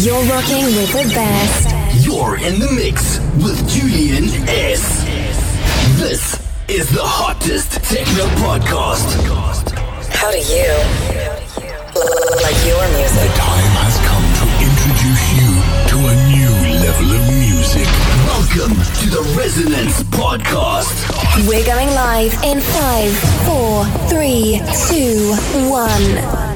You're rocking with the best. You're in the mix with Julian Ess. This is the hottest techno podcast. How do you like your music? The time has come to introduce you to a new level of music. Welcome to the Resonance Podcast. We're going live in five, four, three, two, one.